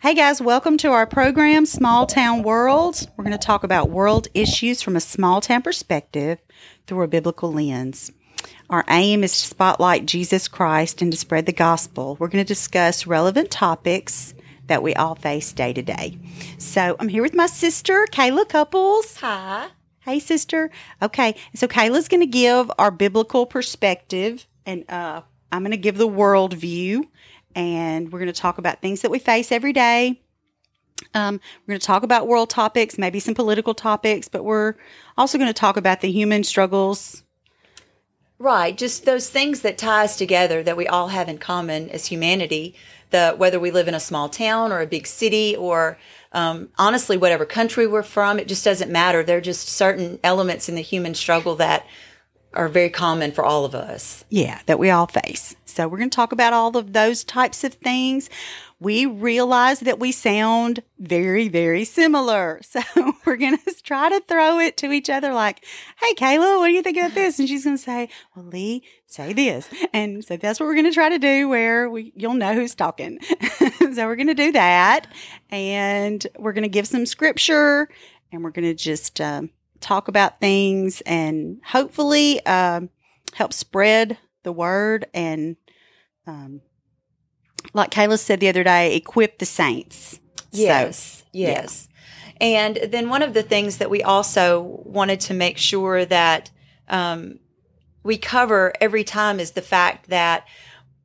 Hey guys, welcome to our program, Small Town World. We're going to talk about world issues from a small town perspective through a biblical lens. Our aim is to spotlight Jesus Christ and to spread the gospel. We're going to discuss relevant topics that we all face day to day. So I'm here with my sister, Kayla Couples. Hi. Hey, sister. Okay, so Kayla's going to give our biblical perspective, and uh, I'm going to give the world view, and we're going to talk about things that we face every day. Um, we're going to talk about world topics, maybe some political topics, but we're also going to talk about the human struggles. Right, just those things that tie us together that we all have in common as humanity. The whether we live in a small town or a big city or um, honestly whatever country we're from, it just doesn't matter. There are just certain elements in the human struggle that are very common for all of us. Yeah, that we all face. So we're going to talk about all of those types of things. We realize that we sound very, very similar. So we're going to try to throw it to each other like, Hey, Kayla, what do you think about this? And she's going to say, well, Lee, say this. And so that's what we're going to try to do where we, you'll know who's talking. so we're going to do that and we're going to give some scripture and we're going to just, um, talk about things and hopefully, um, help spread the word and, um, like Kayla said the other day, equip the saints. Yes, So, yes. And then one of the things that we also wanted to make sure that um, we cover every time is the fact that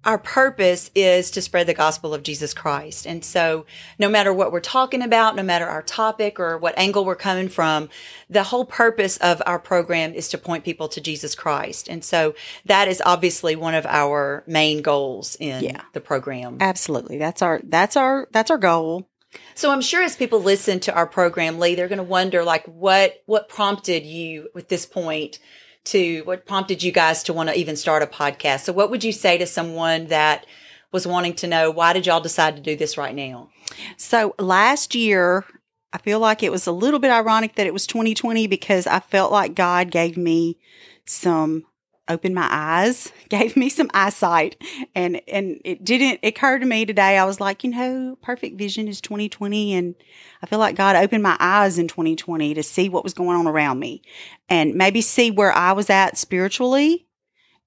our purpose is to spread the gospel of Jesus Christ. And so no matter what we're talking about, no matter our topic or what angle we're coming from, the whole purpose of our program is to point people to Jesus Christ. And so that is obviously one of our main goals in Yeah. the program. Absolutely. That's our that's our that's our goal. So I'm sure as people listen to our program, Lee, they're going to wonder like what what prompted you at this point to what prompted you guys to want to even start a podcast. So what would you say to someone that was wanting to know why did y'all decide to do this right now? So last year, I feel like it was a little bit ironic that it was 2020 because I felt like God gave me some opened my eyes, gave me some eyesight and and it didn't occur to me today I was like, you know, perfect vision is 2020 and I feel like God opened my eyes in 2020 to see what was going on around me and maybe see where I was at spiritually.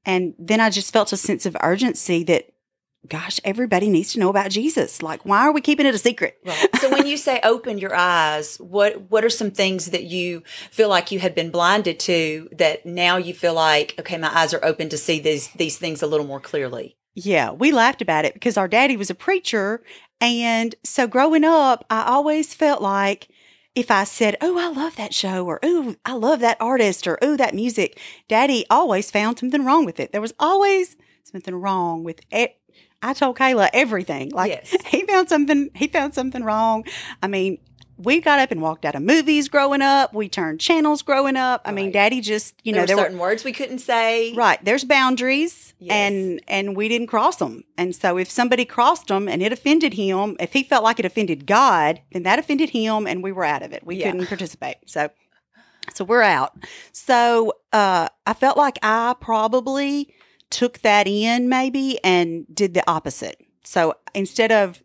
And then I just felt a sense of urgency that gosh, everybody needs to know about Jesus. Like why are we keeping it a secret? Right. so when you say open your eyes, what what are some things that you feel like you had been blinded to that now you feel like okay, my eyes are open to see these these things a little more clearly? Yeah, we laughed about it because our daddy was a preacher. And so growing up, I always felt like if I said, Oh, I love that show, or Oh, I love that artist, or Oh, that music, daddy always found something wrong with it. There was always something wrong with it. I told Kayla everything. Like Yes. he found something, he found something wrong. I mean, we got up and walked out of movies growing up. We turned channels growing up. I mean, daddy just, you there know, there were certain words we couldn't say. Right. There's boundaries Yes. and and we didn't cross them. And so if somebody crossed them and it offended him, if he felt like it offended God, then that offended him and we were out of it. We Yeah. couldn't participate. So so we're out. So uh I felt like I probably took that in maybe and did the opposite. So instead of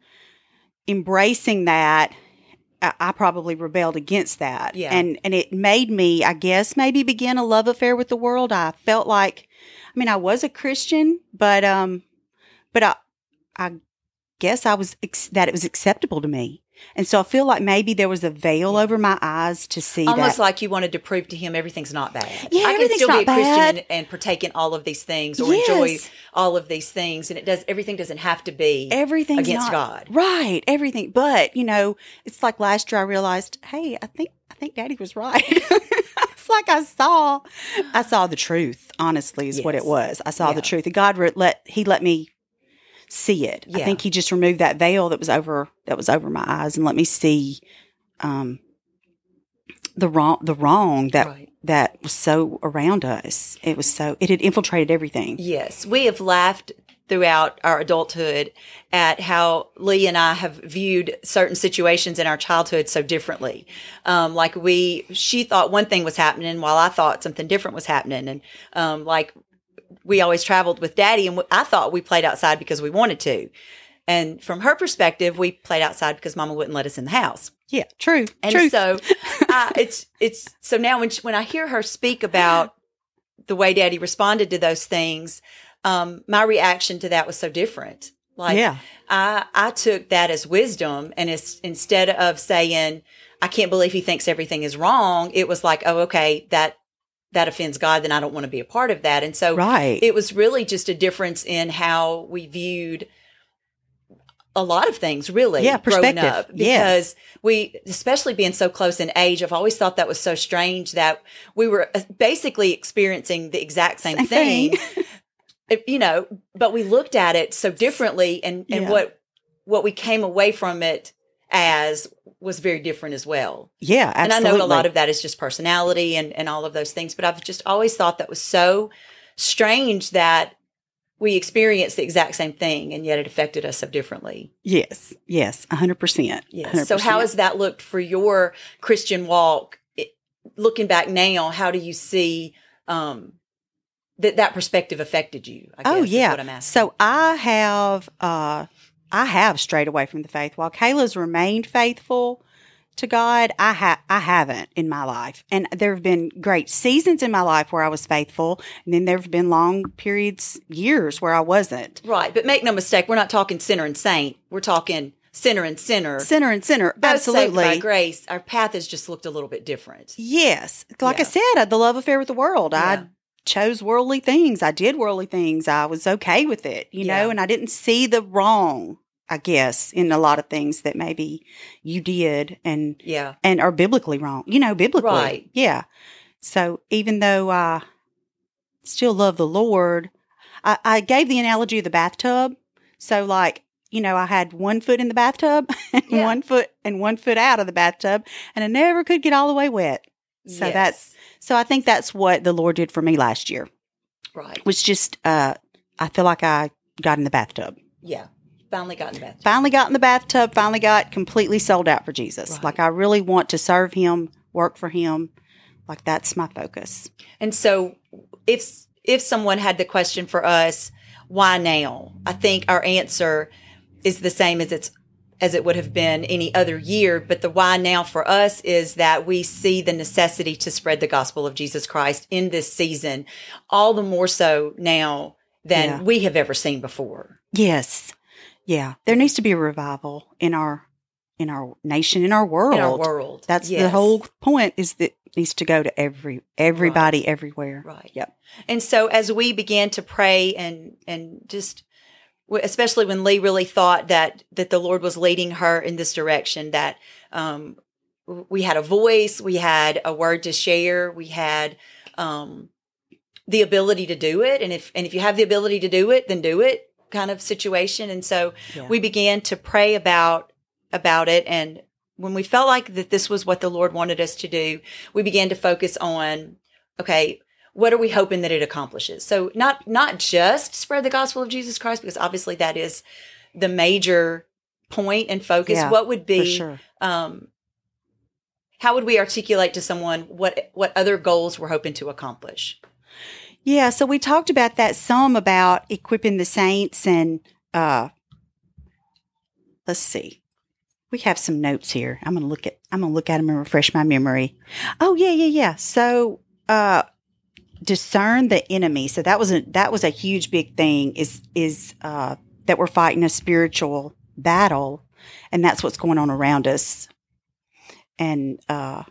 embracing that I I probably rebelled against that. Yeah. And and it made me, I guess, maybe begin a love affair with the world. I felt like I mean, I was a Christian, but um but I I guess I was ex- that it was acceptable to me. And so I feel like maybe there was a veil over my eyes to see Almost that. like you wanted to prove to him everything's not bad. Yeah, I can still be a bad. Christian and, and partake in all of these things or enjoy all of these things, and it does. Everything doesn't have to be everything against not- God. Right, everything. But, you know, it's like last year I realized, hey, I think I think daddy was right. it's like I saw I saw the truth, honestly, is what it was. I saw the truth. And God re- let he let me see it. I think he just removed that veil that was over that was over my eyes and let me see um the wrong the wrong that Right. that was so around us. It was so it had infiltrated everything. Yes, we have laughed throughout our adulthood at how Lee and I have viewed certain situations in our childhood so differently. Um, like we, she thought one thing was happening while I thought something different was happening. And, um, like we always traveled with daddy and I thought we played outside because we wanted to. And from her perspective, we played outside because mama wouldn't let us in the house. Yeah, true. And true. so uh, it's it's so now when she, when I hear her speak about the way daddy responded to those things, um, my reaction to that was so different. Like yeah. I I took that as wisdom and it's instead of saying I can't believe he thinks everything is wrong, it was like, oh okay, that that offends God, then I don't want to be a part of that. And so Right. it was really just a difference in how we viewed a lot of things really Yeah, growing up because Yes. we especially being so close in age i've always thought that was so strange that we were uh, basically experiencing the exact same, Same thing, thing. You know but we looked at it so differently and and Yeah. what what we came away from it as was very different as well yeah, and. I know a lot of that is just personality and, and all of those things, but I've just always thought that was so strange that we experienced the exact same thing and yet it affected us so differently. Yes, yes, 100%. Yes. So how has that looked for your Christian walk? It, looking back now, how do you see um, that that perspective affected you? I Oh yeah. what I'm asking. So I have uh I have strayed away from the faith. While Kayla's remained faithful to God, I ha- I haven't in my life. And there have been great seasons in my life where I was faithful, and then there have been long periods, years where I wasn't. right, but make no mistake, we're not talking sinner and saint. We're talking sinner and sinner. Sinner and sinner, Both absolutely. by grace. Our path has just looked a little bit different. Yes. Like Yeah. I said, I had the love affair with the world. Yeah. I chose worldly things. I did worldly things. I was okay with it, you Yeah. know, and I didn't see the wrong, I guess, in a lot of things that maybe you did and Yeah. and are biblically wrong. You know, biblically. Right. Yeah. So even though I still love the Lord, I, I gave the analogy of the bathtub. So like, you know, I had one foot in the bathtub and Yeah. one foot and one foot out of the bathtub, and I never could get all the way wet. So Yes. that's so I think that's what the Lord did for me last year. right. Was just uh I feel like I got in the bathtub. Yeah. Finally got in the bathroom. Finally got in the bathtub, finally got completely sold out for Jesus. Right. Like I really want to serve him, work for him. Like that's my focus. And so if if someone had the question for us, why now? I think our answer is the same as it's as it would have been any other year, but the why now for us is that we see the necessity to spread the gospel of Jesus Christ in this season, all the more so now than Yeah. we have ever seen before. Yes. Yeah. There needs to be a revival in our in our nation, in our world. In our world. That's the whole point is that needs to go to every everybody everywhere. Right. Yep. And so as we began to pray and and just especially when Lee really thought that that the Lord was leading her in this direction that um we had a voice, we had a word to share, we had um the ability to do it and if and if you have the ability to do it, then do it kind of situation. And so Yeah. we began to pray about about it and when we felt like that this was what the Lord wanted us to do, we began to focus on okay, what are we hoping that it accomplishes? So not not just spread the gospel of Jesus Christ because obviously that is the major point and focus. Yeah, what would be sure. um how would we articulate to someone what what other goals we're hoping to accomplish? Yeah, so we talked about that some about equipping the saints and uh let's see. We have some notes here. I'm going to look at I'm going to look at them and refresh my memory. Oh, yeah, yeah, yeah. So, uh discern the enemy. So that was a that was a huge big thing is is uh that we're fighting a spiritual battle and that's what's going on around us. And uh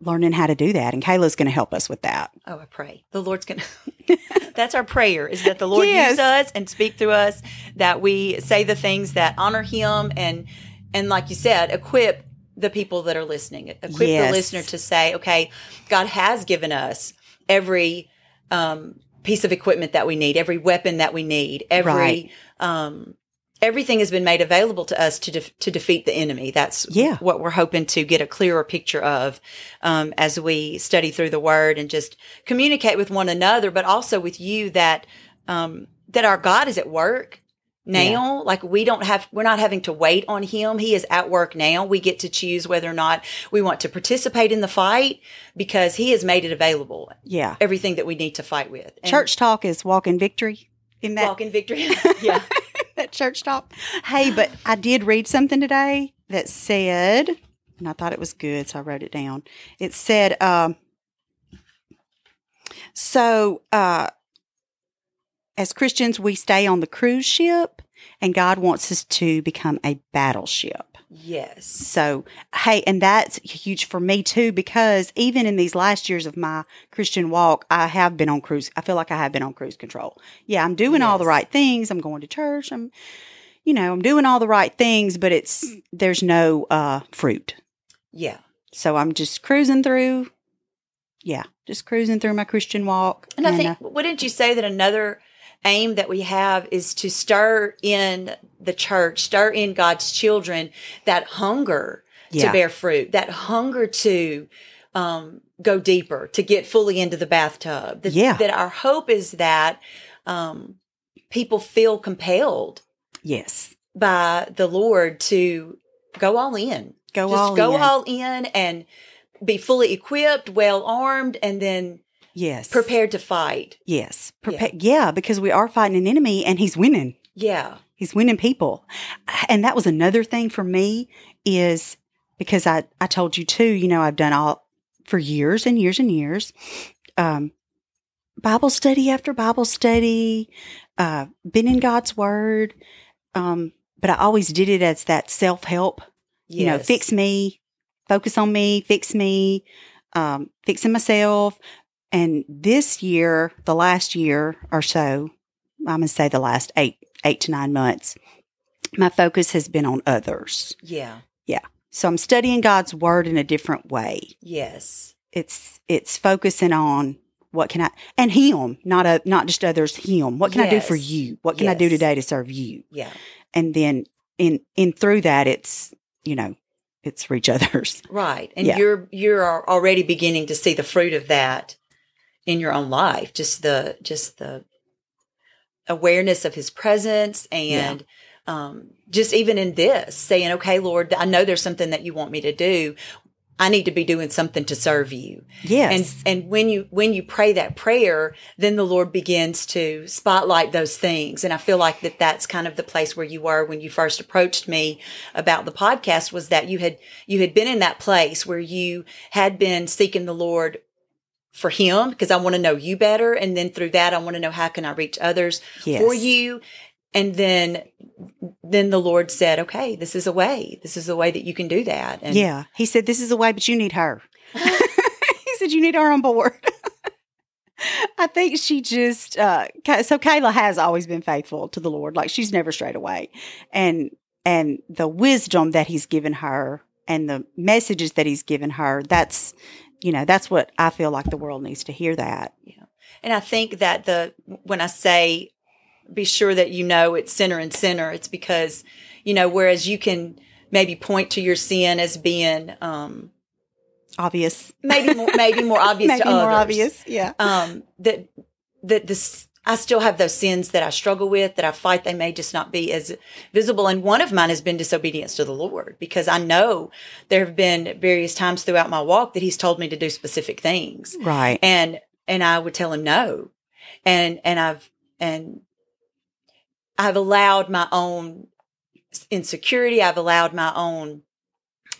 learning how to do that and Kayla's going to help us with that. Oh, I pray. The Lord's going to That's our prayer is that the Lord Yes. use us and speak through us that we say the things that honor him and and like you said, equip the people that are listening. Equip the listener to say, okay, God has given us every um, piece of equipment that we need, every weapon that we need, every Right. um, everything has been made available to us to def- to defeat the enemy. That's Yeah. what we're hoping to get a clearer picture of um, as we study through the Word and just communicate with one another, but also with you that um, that our God is at work now. Like we don't have, we're not having to wait on Him. He is at work now. We get to choose whether or not we want to participate in the fight because He has made it available. Yeah. Everything that we need to fight with. And Church talk is walk in victory in that walk in victory. yeah. Church talk. Hey, but I did read something today that said, and I thought it was good, so I wrote it down. It said, um, so uh, as Christians, we stay on the cruise ship, and God wants us to become a battleship. Yes. So, hey, and that's huge for me too, because even in these last years of my Christian walk, I have been on cruise. I feel like I have been on cruise control. Yeah, I'm doing all the right things. I'm going to church. I'm, you know, I'm doing all the right things, but it's, there's no uh, fruit. Yeah. So I'm just cruising through. Yeah, just cruising through my Christian walk. And I think, uh, wouldn't you say that another aim that we have is to stir in the church, stir in God's children that hunger Yeah. to bear fruit, that hunger to um, go deeper, to get fully into the bathtub. That, Yeah. that our hope is that um, people feel compelled yes, by the Lord to go all in. go Just all go in. all in and be fully equipped, well armed, and then yes, prepared to fight. Yes, Prepa- yeah, because we are fighting an enemy, and he's winning. Yeah. He's winning people. And that was another thing for me is because I, I told you too, you know, I've done all for years and years and years, um, Bible study after Bible study, uh, been in God's word. Um, but I always did it as that self help, you know, fix me, focus on me, fix me, um, fixing myself. And this year, the last year or so, I'm gonna say the last eight, eight to nine months, my focus has been on others. Yeah. Yeah. So I'm studying God's word in a different way. Yes. It's it's focusing on what can I and Him, not a not just others. Him. What can I do for you? What can I do today to serve you? Yeah. And then in in through that, it's you know, it's reach others. Right. And Yeah. you're you're already beginning to see the fruit of that in your own life. Just the just the awareness of his presence and um just even in this saying, Okay, Lord, I know there's something that you want me to do. I need to be doing something to serve you. Yes. And and when you when you pray that prayer, then the Lord begins to spotlight those things. And I feel like that that's kind of the place where you were when you first approached me about the podcast was that you had you had been in that place where you had been seeking the Lord for him because I want to know you better and then through that I want to know how can I reach others yes. for you and then then the Lord said, "Okay, this is a way. This is a way that you can do that." And yeah. He said, This is a way, but you need her. he said, You need her on board. I think she just, uh, so Kayla has always been faithful to the Lord. Like she's never strayed away. And, and the wisdom that he's given her and the messages that he's given her, that's, you know, that's what I feel like the world needs to hear that. Yeah. And I think that the when I say be sure that you know it's sinner and sinner, it's because you know whereas you can maybe point to your sin as being um, Obvious. maybe more, maybe more obvious Maybe to more others. obvious. Yeah. Um, that that this I still have those sins that I struggle with that I fight. They may just not be as visible. And one of mine has been disobedience to the Lord because I know there have been various times throughout my walk that He's told me to do specific things Right. and and I would tell him no, and and I've and I've allowed my own insecurity, I've allowed my own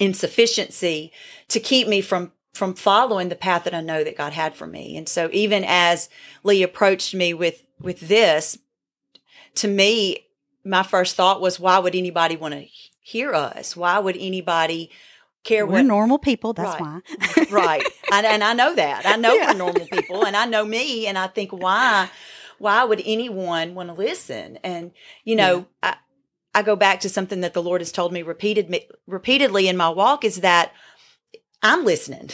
insufficiency to keep me from from following the path that I know that God had for me. And so even as Lee approached me with with this, to me, my first thought was, why would anybody want to hear us? Why would anybody care We're what normal people. That's Right. why. right and, and i know that i know Yeah. we're normal people and i know me and i think why why would anyone want to listen and you know I, I go back to something that the lord has told me repeated repeatedly in my walk is that i'm listening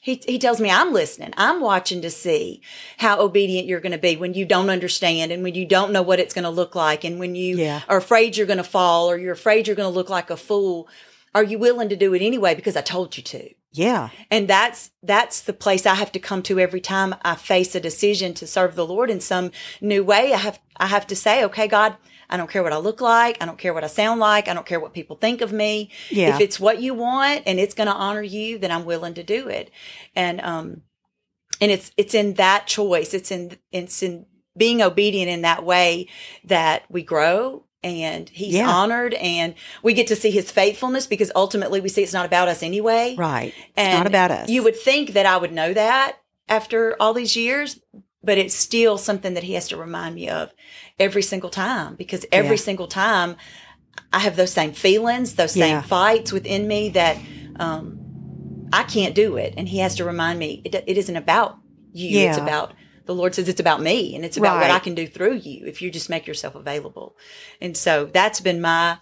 he, he tells me i'm listening i'm watching to see how obedient you're going to be when you don't understand and when you don't know what it's going to look like and when you Yeah. are afraid you're going to fall or you're afraid you're going to look like a fool are you willing to do it anyway because i told you to Yeah. and that's that's the place I have to come to every time I face a decision to serve the Lord in some new way. I have I have to say, okay, God, I don't care what I look like, I don't care what I sound like, I don't care what people think of me. Yeah. If it's what you want and it's going to honor you, then I'm willing to do it. And um and it's it's in that choice. It's in it's in being obedient in that way that we grow and he's Yeah. honored and we get to see his faithfulness because ultimately we see it's not about us anyway. Right. It's And not about us. You would think that I would know that after all these years, but it's still something that he has to remind me of every single time because every Yeah. single time I have those same feelings, those same Yeah. fights within me that um, I can't do it. And he has to remind me it, it isn't about you, it's about the Lord says it's about me and it's about what I can do through you if you just make yourself available. And so that's been my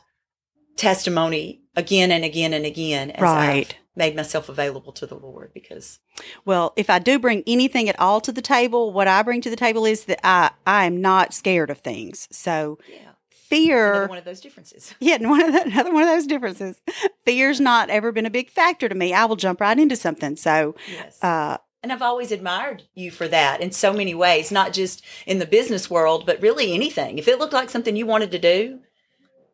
testimony again and again and again as Right. I've made myself available to the Lord because Well, if I do bring anything at all to the table, what I bring to the table is that I I am not scared of things. So yeah, another fear, one of those differences. yeah, one of the, another one of those differences. Fear's not ever been a big factor to me. I will jump right into something. So, Yes. uh, and I've always admired you for that in so many ways, not just in the business world, but really anything. If it looked like something you wanted to do,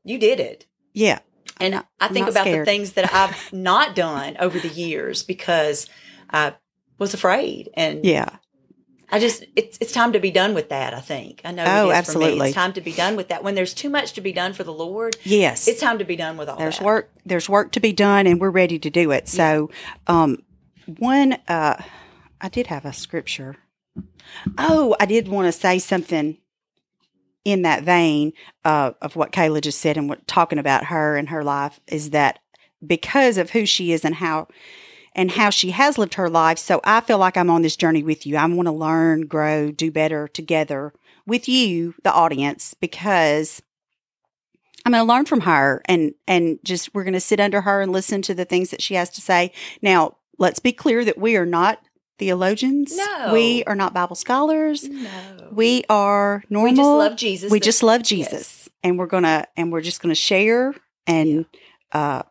you did it. yeah, And not- I think about scared. the things that I've not done over the years because I was afraid. And yeah, I just it's it's time to be done with that, I think. I know Oh, it is for me. absolutely. It's time to be done with that. When there's too much to be done for the Lord, yes. it's time to be done with all there's that. work. There's work to be done, and we're ready to do it. So, um, one, uh, I did have a scripture. Oh, I did want to say something in that vein uh, of what Kayla just said and what talking about her and her life is that because of who she is and how and how she has lived her life. So I feel like I'm on this journey with you. I want to learn, grow, do better together with you, the audience, because I'm going to learn from her and and just we're going to sit under her and listen to the things that she has to say. Now, let's be clear that we are not theologians. No. We are not Bible scholars. No. We are normal. We just love Jesus. We just love yes. Jesus. And we're to and we're just to share and uh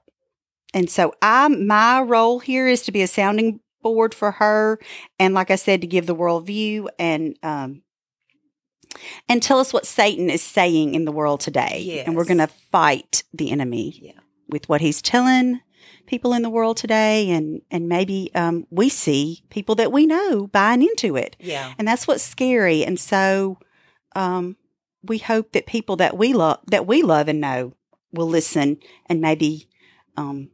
and so I my role here is to be a sounding board for her and like I said to give the world view and um and tell us what Satan is saying in the world today. And we're to fight the enemy Yeah. with what he's telling people in the world today and and maybe um we see people that we know buying into it. Yeah. And that's what's scary. And so um we hope that people that we love that we love and know will listen and maybe um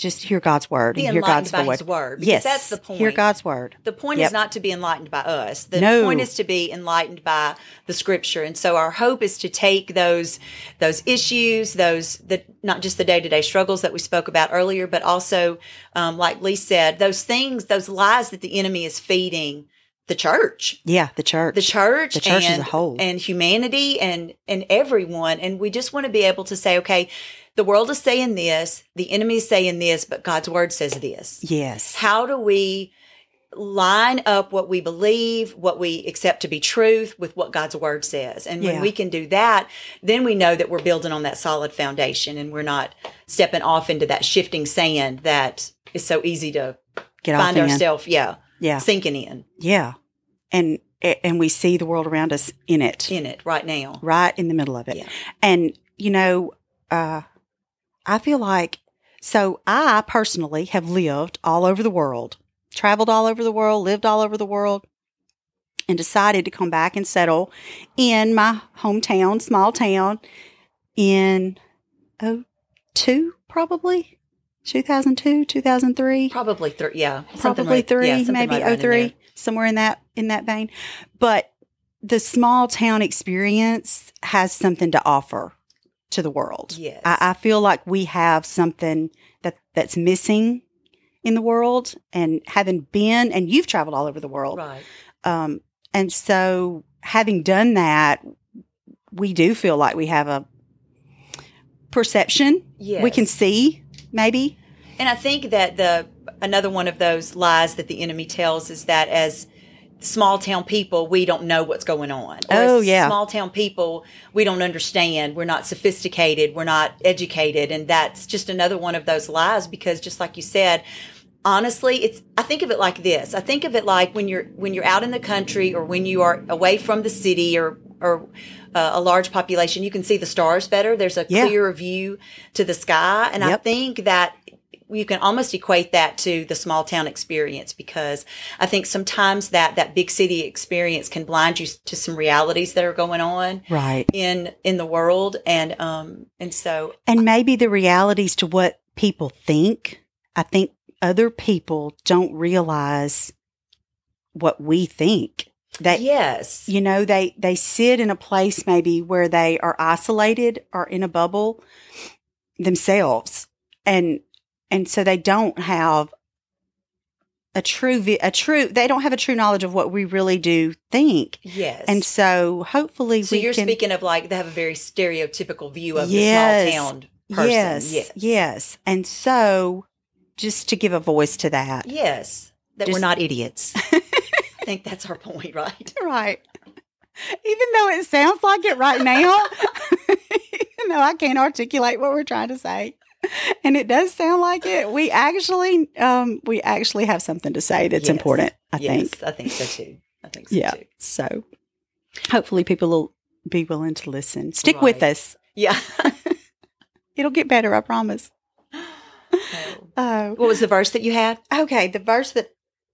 just hear God's word Be and hear God's by word. Word. Yes, that's the point. Hear God's word. The point Yep. is not to be enlightened by us. The No. point is to be enlightened by the scripture. And so our hope is to take those those issues, those the not just the day to day struggles that we spoke about earlier, but also, um, like Lee said, those things, those lies that the enemy is feeding the church Yeah, the church. the church, The church as a whole. and humanity and and everyone and we just want to be able to say okay the world is saying this the enemy is saying this but god's word says this Yes. how do we line up what we believe what we accept to be truth with what god's word says and when Yeah. we can do that then we know that we're building on that solid foundation and we're not stepping off into that shifting sand that is so easy to Get off find in. ourselves yeah Yeah. sinking in Yeah. And and we see the world around us in it. in it right now right in the middle of it. Yeah. And, you know, uh, I feel like, so I personally have lived all over the world, traveled all over the world, lived all over the world, and decided to come back and settle in my hometown, small town, in oh two probably 2002 2003 Probably three, yeah. probably three, yeah, maybe around in 03, there. somewhere in that in that vein. But the small town experience has something to offer to the world. Yes. I, I feel like we have something that that's missing in the world, and having been, and you've traveled all over the world, Right. um, and so having done that, we do feel like we have a perception. Yes. We can see maybe. And I think that the another one of those lies that the enemy tells is that as small town people, we don't know what's going on. Or Oh, as yeah. Small town people, we don't understand. We're not sophisticated. We're not educated. And that's just another one of those lies because just like you said, honestly it's i think of it like this i think of it like when you're when you're out in the country or when you are away from the city or or uh, a large population you can see the stars better there's a Yeah. clearer view to the sky and i think that you can almost equate that to the small town experience because I think sometimes that that big city experience can blind you to some realities that are going on Right. in in the world and um and so And maybe the realities to what people think. I think other people don't realize what we think. That yes. you know they they sit in a place maybe where they are isolated or in a bubble themselves. And and so they don't have a true a true they don't have a true knowledge of what we really do think. Yes. And so hopefully so you're can speaking of like they have a very stereotypical view of Yes. the small town person. Yes. Yes. Yes. And so just to give a voice to that. Yes. That we're not idiots think that's our point right? Right. Even though it sounds like it right now even though i can't articulate what we're trying to say. And it does sound like it. We actually um we actually have something to say that's Yes. important i yes. think. I think so too. I think so yeah. too. So hopefully people will be willing to listen. Stick with us. Yeah. It'll get better i promise. Oh. uh, what was the verse that you had? Okay, the verse that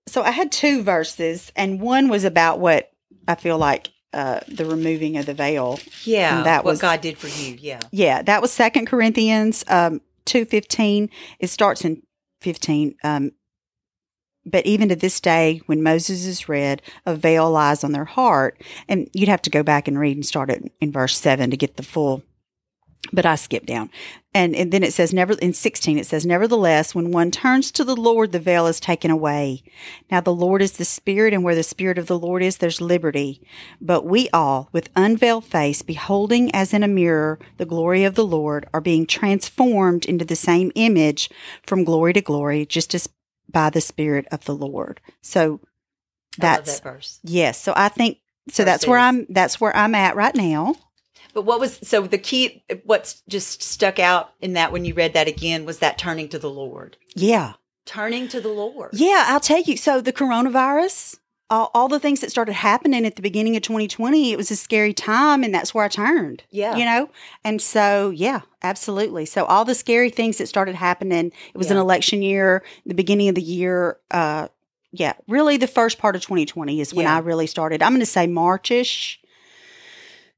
so I had two verses, and one was about what I feel like uh, the removing of the veil. yeah And that what was- God did for you yeah Yeah, that was Second Corinthians um, two fifteen. It starts in fifteen. Um, but even to this day, when Moses is read, a veil lies on their heart, and you'd have to go back and read and start it in verse seven to get the full. But I skipped down, and, and then it says never in sixteen. It says, nevertheless, when one turns to the Lord, the veil is taken away. Now the Lord is the Spirit, and where the Spirit of the Lord is, there's liberty. But we all, with unveiled face, beholding as in a mirror the glory of the Lord, are being transformed into the same image from glory to glory, just as by the Spirit of the Lord. So that's that yes. So I think so. That's where I'm. That's where I'm at right now. But what was so the key? What's just stuck out in that when you read that again was that turning to the Lord, Yeah. turning to the Lord. Yeah, I'll take you. So the coronavirus, all, all the things that started happening at the beginning of 2020, it was a scary time, and that's where I turned. Yeah. you know, and so yeah, absolutely. So all the scary things that started happening, it was an election year, the beginning of the year. Uh, yeah, really, the first part of 2020 is when Yeah. I really started. I'm going to say Marchish.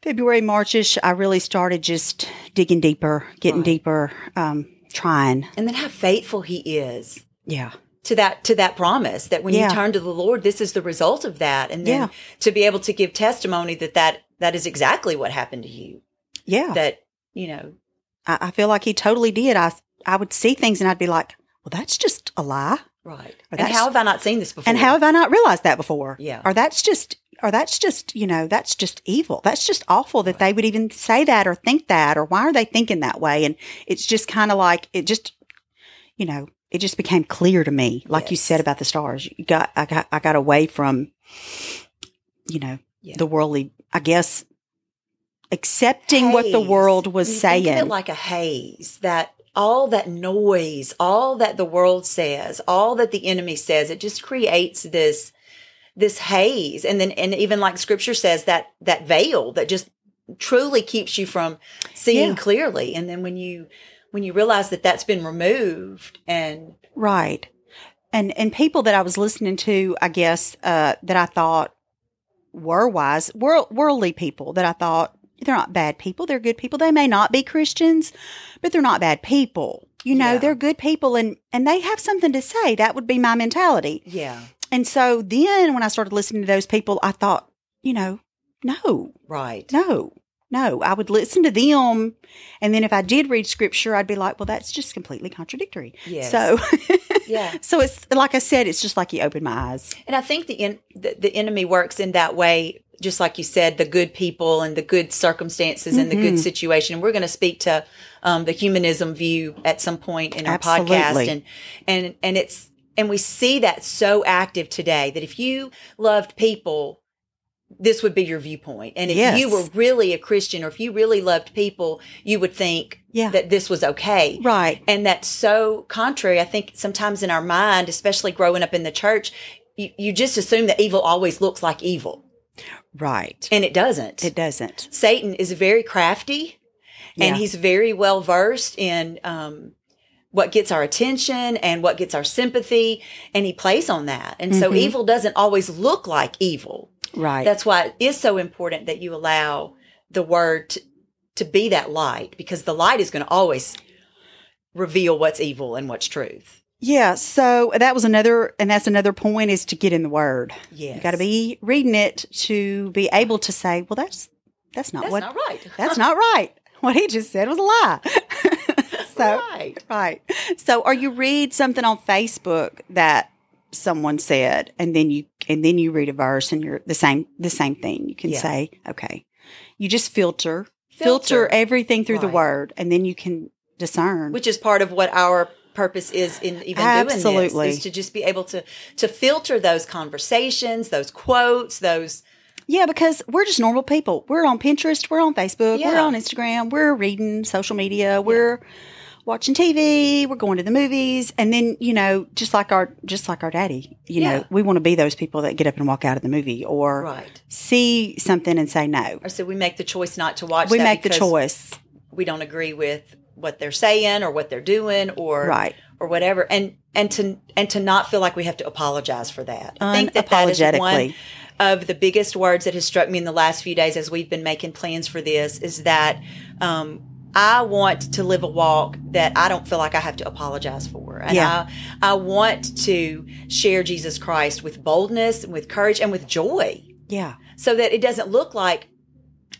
February, Marchish, I really started just digging deeper, getting Right. deeper, um, trying. And then how faithful He is Yeah. to that to that promise that when Yeah. you turn to the Lord, this is the result of that, and then Yeah. to be able to give testimony that that that is exactly what happened to you. Yeah. That you know, I, I feel like he totally did. I I would see things and I'd be like, well, that's just a lie. right? Or And how have I not seen this before? And how have I not realized that before? Yeah. Or that's just or that's just, you know, that's just evil. That's just awful that they would even say that or think that or why are they thinking that way? And it's just kind of like it just you know, it just became clear to me, like you said about the stars. You got I got I got away from you know, Yeah. the worldly I guess accepting what the world was You saying. Think of it like a haze that all that noise, all that the world says, all that the enemy says, it just creates this this haze. And then and even like scripture says that that veil that just truly keeps you from seeing Yeah. clearly. And then when you when you realize that that's been removed and Right. And and people that I was listening to, I guess, uh, that I thought were wise, world, worldly people that I thought they're not bad people. They're good people. They may not be Christians, but they're not bad people. You know, Yeah. they're good people and and they have something to say. That would be my mentality. yeah, And so then when I started listening to those people, I thought, you know, no, right. no, no. I would listen to them. And then if I did read scripture, I'd be like, well, that's just completely contradictory. Yes. So Yeah. so it's like I said, it's just like you open my eyes. And I think the, in, the the enemy works in that way, just like you said, the good people and the good circumstances and the Mm-hmm. good situation. And we're going to speak to um, the humanism view at some point in our Absolutely. podcast, and and and it's and we see that so active today that if you loved people. This would be your viewpoint. And if Yes. you were really a Christian or if you really loved people, you would think Yeah. that this was okay. Right. And that's so contrary. I think sometimes in our mind, especially growing up in the church, you, you just assume that evil always looks like evil. Right. And it doesn't. It doesn't. Satan is very crafty and he's very well versed in um, what gets our attention and what gets our sympathy and he plays on that and so Mhm. evil doesn't always look like evil Right. that's why it is so important that you allow the word to, to be that light because the light is going to always reveal what's evil and what's truth yeah. So that was another, and that's another point is to get in the word. yeah You got to be reading it to be able to say, well, that's, that's not that's what, not right that's not right. What he just said was a lie. so, right Right. So, or you read something on Facebook that someone said, and then you and then you read a verse, and you're the same the same thing. You can Yeah. say, okay, you just filter filter, Filter. everything through the word, and then you can discern. which is part of what our purpose is in even Absolutely. doing this is to just be able to to filter those conversations those quotes those yeah, because we're just normal people. We're on Pinterest, we're on Facebook, we're on Instagram, we're reading social media, we're watching TV, we're going to the movies, and then you know, just like our just like our daddy, you Yeah. know, we want to be those people that get up and walk out of the movie or right see something and say no. or so we make the choice not to watch We make the choice. we don't agree with what they're saying or what they're doing or Right. or whatever and and to and to not feel like we have to apologize for that i think that that is one of the biggest words that has struck me in the last few days as we've been making plans for this is that um, I want to live a walk that I don't feel like I have to apologize for. And Yeah. I, I want to share Jesus Christ with boldness and with courage and with joy Yeah. so that it doesn't look like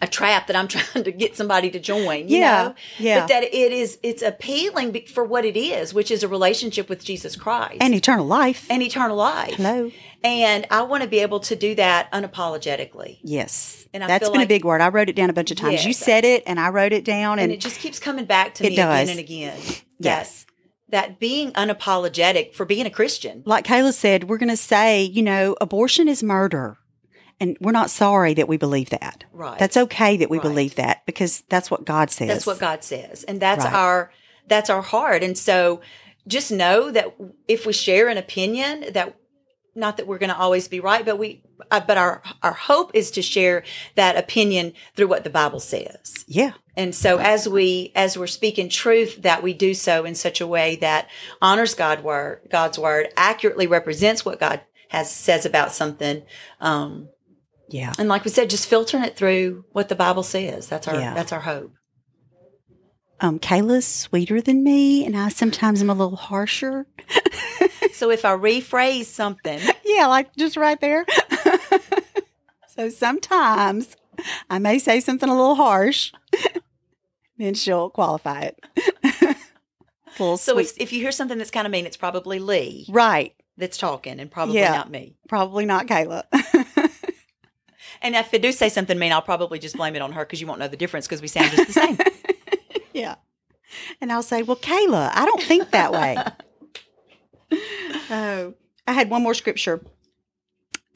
a trap that I'm trying to get somebody to join. You Yeah. know? Yeah. But that it is, it's appealing for what it is, which is a relationship with Jesus Christ And eternal life. and eternal life. Hello. And I want to be able to do that unapologetically. Yes. And I That's been like- a big word. I wrote it down a bunch of times. You said it and I wrote it down And and, it just keeps coming back to me does. again and again. Yes. That, that being unapologetic for being a Christian. like Kayla said, we're going to say, you know, abortion is murder. And we're not sorry that we believe that. Right. That's okay that we Right. believe that because that's what God says. That's what God says. And that's Right. our that's our heart. And so just know that if we share an opinion that not that we're going to always be right, but we uh, but our our hope is to share that opinion through what the Bible says. Yeah. And so as we as we're speaking truth that we do so in such a way that honors God word God's word accurately represents what God has says about something um Yeah. and like we said just filtering it through what the Bible says. That's our Yeah. that's our hope. Um, Kayla's sweeter than me, and I sometimes am a little harsher. So if I rephrase something, Yeah, like just right there. so sometimes I may say something a little harsh, then she'll qualify it. so sweet. if, if you hear something that's kind of mean, it's probably Lee right. that's talking and probably Yeah. not me. Probably not Kayla. And if I do say something mean, I'll probably just blame it on her because you won't know the difference because we sound just the same. yeah. And I'll say, Well, Kayla, I don't think that way. Oh, I had one more scripture.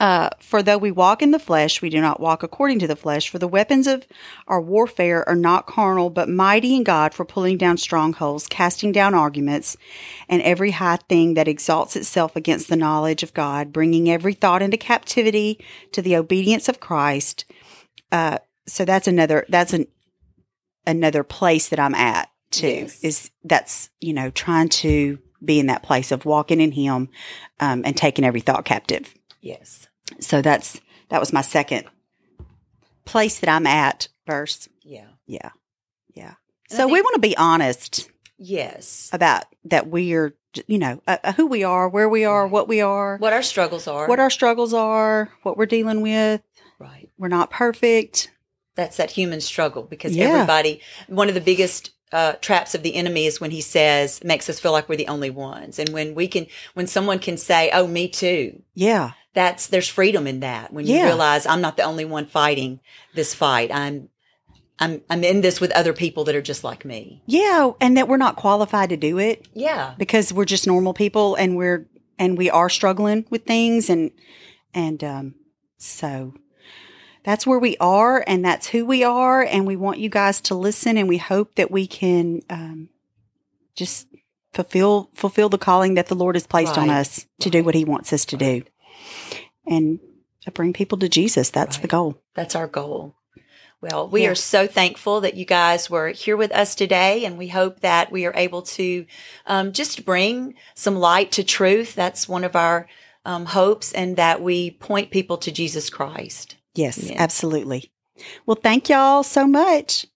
Uh, for though we walk in the flesh, we do not walk according to the flesh. For the weapons of our warfare are not carnal, but mighty in God for pulling down strongholds, casting down arguments, and every high thing that exalts itself against the knowledge of God, bringing every thought into captivity to the obedience of Christ. Uh, so that's another. That's an another place that I'm at too. Yes. Is that's you know trying to be in that place of walking in Him um, and taking every thought captive yes. so that's that was my second place that I'm at verse. Yeah. Yeah. Yeah. And So we want to be honest Yes. about that we are, you know, uh, uh, who we are, where we are, what we are, What our struggles are. what our struggles are, what we're dealing with. right. We're not perfect. That's that human struggle because Yeah. everybody, one of the biggest uh, traps of the enemy is when he says, makes us feel like we're the only ones. And when we can, when someone can say, oh, me too, Yeah. that's, there's freedom in that. When you Yeah. realize I'm not the only one fighting this fight. I'm, I'm, I'm in this with other people that are just like me. Yeah. And that we're not qualified to do it Yeah. because we're just normal people and we're, and we are struggling with things. And, and, um, so that's where we are and that's who we are. And we want you guys to listen and we hope that we can, um, just fulfill, fulfill the calling that the Lord has placed on us to do what he wants us to do and to bring people to Jesus. That's the goal. That's our goal. Well, we Yeah. are so thankful that you guys were here with us today, and we hope that we are able to um, just bring some light to truth. That's one of our um, hopes, and that we point people to Jesus Christ. Yes, Yeah. absolutely. Well, thank y'all so much.